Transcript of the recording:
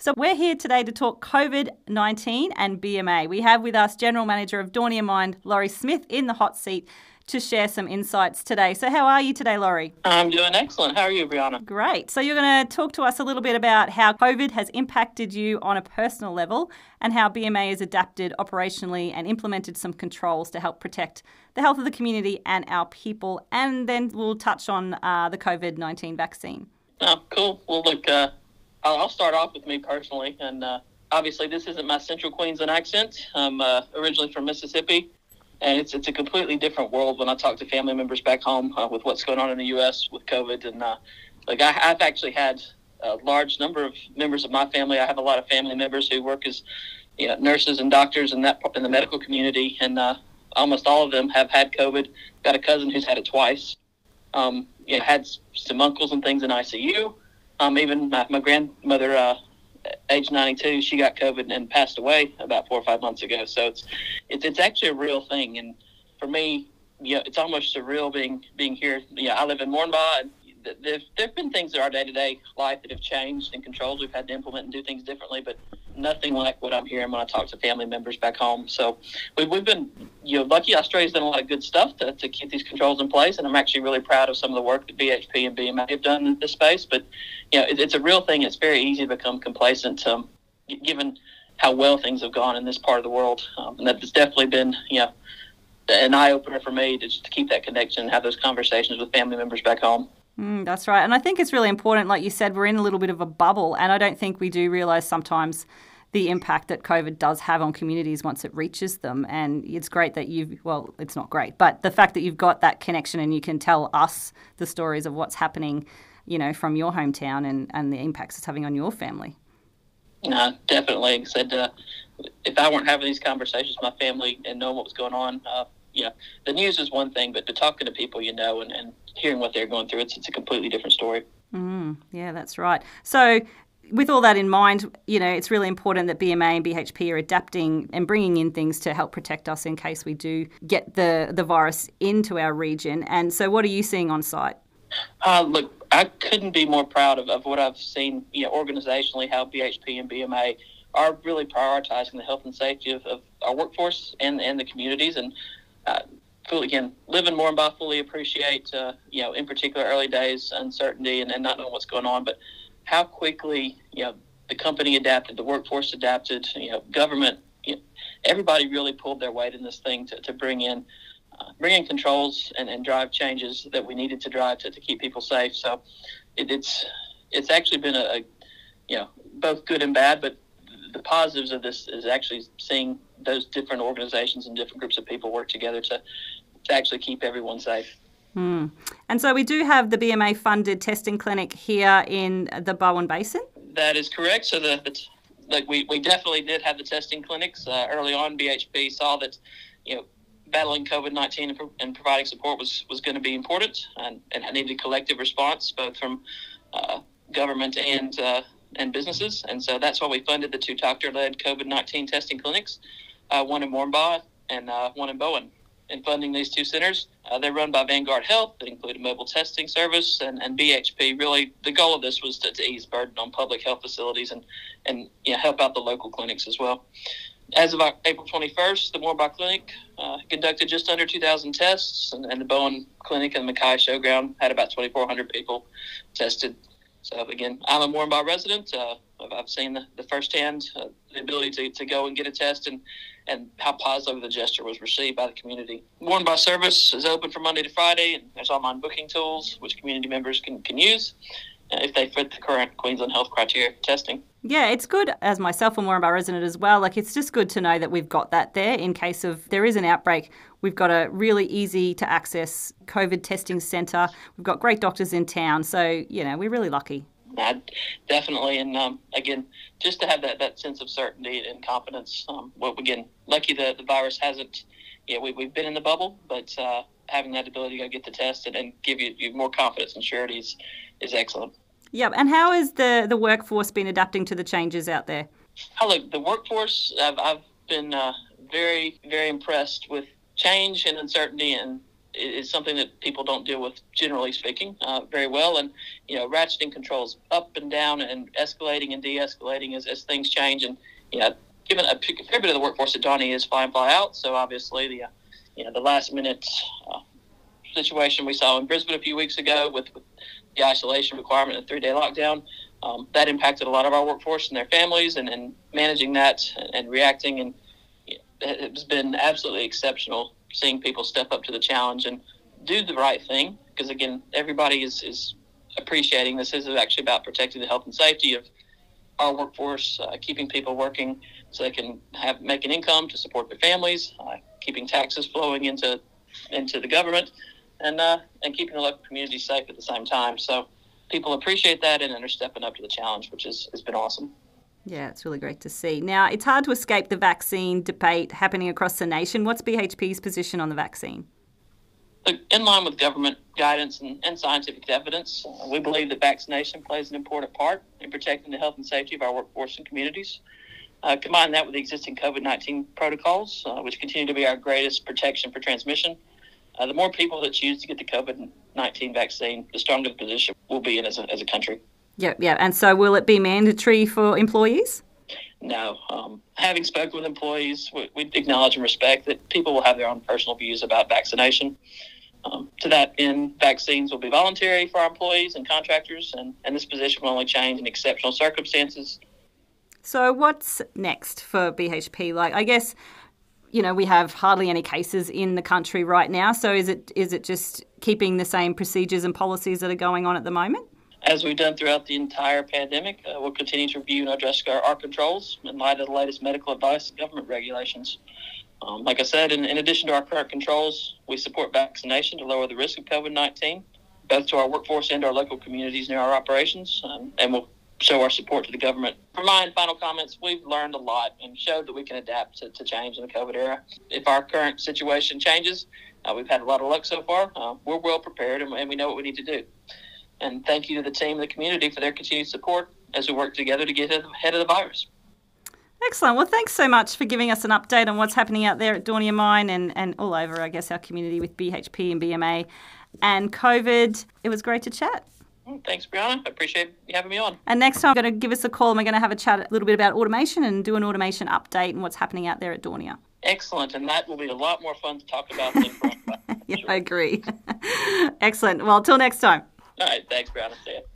So, we're here today to talk COVID 19 and BMA. We have with us General Manager of Daunia Mine, Laurie Smith, in the hot seat to share some insights today. So, how are you today, Laurie? I'm doing excellent. How are you, Brianna? Great. So, you're going to talk to us a little bit about how COVID has impacted you on a personal level and how BMA has adapted operationally and implemented some controls to help protect the health of the community and our people. And then we'll touch on uh, the COVID 19 vaccine. Oh, cool. Well, look, uh, I'll start off with me personally, and uh, obviously this isn't my Central Queensland accent. I'm uh, originally from Mississippi, and it's it's a completely different world when I talk to family members back home uh, with what's going on in the U.S. with COVID. And uh, like I, I've actually had a large number of members of my family. I have a lot of family members who work as you know, nurses and doctors in that in the medical community, and uh, almost all of them have had COVID. Got a cousin who's had it twice. Um, you know, had some uncles and things in ICU. Um, even my, my grandmother, uh, age 92, she got COVID and passed away about four or five months ago. So it's, it's, it's actually a real thing. And for me, you know, it's almost surreal being, being here. You know, I live in Moranbah and there have been things in our day to day life that have changed and controls we've had to implement and do things differently, but nothing like what I'm hearing when I talk to family members back home. So we've, we've been you know lucky. Australia's done a lot of good stuff to, to keep these controls in place, and I'm actually really proud of some of the work that BHP and BMA have done in this space. But you know, it, it's a real thing. It's very easy to become complacent, um, given how well things have gone in this part of the world, um, and that's definitely been you know an eye opener for me to, to keep that connection and have those conversations with family members back home. Mm, that's right. And I think it's really important, like you said, we're in a little bit of a bubble. And I don't think we do realise sometimes the impact that COVID does have on communities once it reaches them. And it's great that you've, well, it's not great, but the fact that you've got that connection and you can tell us the stories of what's happening, you know, from your hometown and, and the impacts it's having on your family. No, definitely. Said, uh, if I weren't having these conversations with my family and knowing what was going on, uh, know, the news is one thing, but to talking to people you know and, and hearing what they're going through, it's, it's a completely different story. Mm, yeah, that's right. So, with all that in mind, you know, it's really important that BMA and BHP are adapting and bringing in things to help protect us in case we do get the, the virus into our region. And so, what are you seeing on site? Uh, look, I couldn't be more proud of, of what I've seen, you know, organizationally, how BHP and BMA are really prioritizing the health and safety of, of our workforce and, and the communities. And uh, fully again. Living more and fully appreciate uh, you know in particular early days uncertainty and, and not knowing what's going on but how quickly you know the company adapted the workforce adapted you know government you know, everybody really pulled their weight in this thing to, to bring in uh, bring in controls and, and drive changes that we needed to drive to, to keep people safe. So it, it's it's actually been a, a you know both good and bad but the positives of this is actually seeing those different organizations and different groups of people work together to, to actually keep everyone safe. Mm. And so we do have the BMA funded testing clinic here in the Bowen Basin. That is correct. So the, the like we, we definitely did have the testing clinics uh, early on. BHP saw that you know battling COVID nineteen and, and, providing support was was going to be important, and, and needed a collective response both from uh, government and uh, and businesses. And so that's why we funded the two doctor led COVID 19 testing clinics, uh, one in Moranbah and uh, one in Bowen. In funding these two centers, uh, they're run by Vanguard Health. They include a mobile testing service and, and BHP. Really, the goal of this was to, to ease burden on public health facilities and, and you know, help out the local clinics as well. As of April 21st, the Moranbah Clinic uh, conducted just under 2,000 tests, and, and the Bowen Clinic and the Mackay Showground had about 2,400 people tested. So again, I'm a Moranbah resident. Uh, I've seen the, the firsthand uh, the ability to, to go and get a test and, and how positive the gesture was received by the community. Moranbah service is open from Monday to Friday, and there's online booking tools which community members can, can use if they fit the current Queensland health criteria for testing. Yeah, it's good as myself a Moranbah resident as well. Like it's just good to know that we've got that there in case of there is an outbreak. We've got a really easy to access COVID testing centre. We've got great doctors in town, so you know we're really lucky. Definitely, and um, again, just to have that, that sense of certainty and confidence. Um, well, again, lucky the the virus hasn't. Yeah, we, we've been in the bubble, but uh, having that ability to go get the test and, and give you, you more confidence and surety is, is excellent. Yeah, and how has the the workforce been adapting to the changes out there? Oh, look, the workforce. I've, I've been uh, very very impressed with change and uncertainty, and is something that people don't deal with, generally speaking, uh, very well. And you know, ratcheting controls up and down and escalating and de-escalating as, as things change. And you know, given a fair bit of the workforce at Daunia is fly in fly out, so obviously the uh, you know the last minute uh, situation we saw in Brisbane a few weeks ago with, with the isolation requirement and three day lockdown. Um, that impacted a lot of our workforce and their families, and, and managing that and, and reacting and it has been absolutely exceptional seeing people step up to the challenge and do the right thing. Because again, everybody is, is appreciating this is actually about protecting the health and safety of our workforce, uh, keeping people working so they can have make an income to support their families, uh, keeping taxes flowing into into the government, and uh, and keeping the local community safe at the same time. So people appreciate that and are stepping up to the challenge, which is, has been awesome. Yeah, it's really great to see. Now, it's hard to escape the vaccine debate happening across the nation. What's BHP's position on the vaccine? In line with government guidance and, and scientific evidence, we believe that vaccination plays an important part in protecting the health and safety of our workforce and communities. Uh, combine that with the existing COVID 19 protocols, uh, which continue to be our greatest protection for transmission. Uh, the more people that choose to get the COVID 19 vaccine, the stronger the position we'll be in as a, as a country. Yeah, yeah. And so will it be mandatory for employees? No. Um, having spoken with employees, we, we, acknowledge and respect that people will have their own personal views about vaccination. Um, to that end, vaccines will be voluntary for our employees and contractors, and, and this position will only change in exceptional circumstances. So, what's next for BHP? Like, I guess, you know, we have hardly any cases in the country right now. So, is it is it just keeping the same procedures and policies that are going on at the moment? as we've done throughout the entire pandemic, uh, we'll continue to review and address our, our, controls in light of the latest medical advice and government regulations. Um, like I said, in, in, addition to our current controls, we support vaccination to lower the risk of COVID 19, both to our workforce and our local communities near our operations, um, and we'll show our support to the government. For my final comments, we've learned a lot and showed that we can adapt to, to change in the COVID era. If our current situation changes, uh, we've had a lot of luck so far. Uh, we're well prepared and, and we know what we need to do. And thank you to the team and the community for their continued support as we work together to get ahead of the virus. Excellent. Well, thanks so much for giving us an update on what's happening out there at Daunia Mine and, and all over, I guess, our community with BHP and BMA and COVID. It was great to chat. Mm, thanks, Brianna. I appreciate you having me on. And next time, I'm going to give us a call and we're going to have a chat a little bit about automation and do an automation update and what's happening out there at Daunia. Excellent. And that will be a lot more fun to talk about than Yeah, sure. I agree. Excellent. Well, till next time. All right. Thanks, Brianna. See you.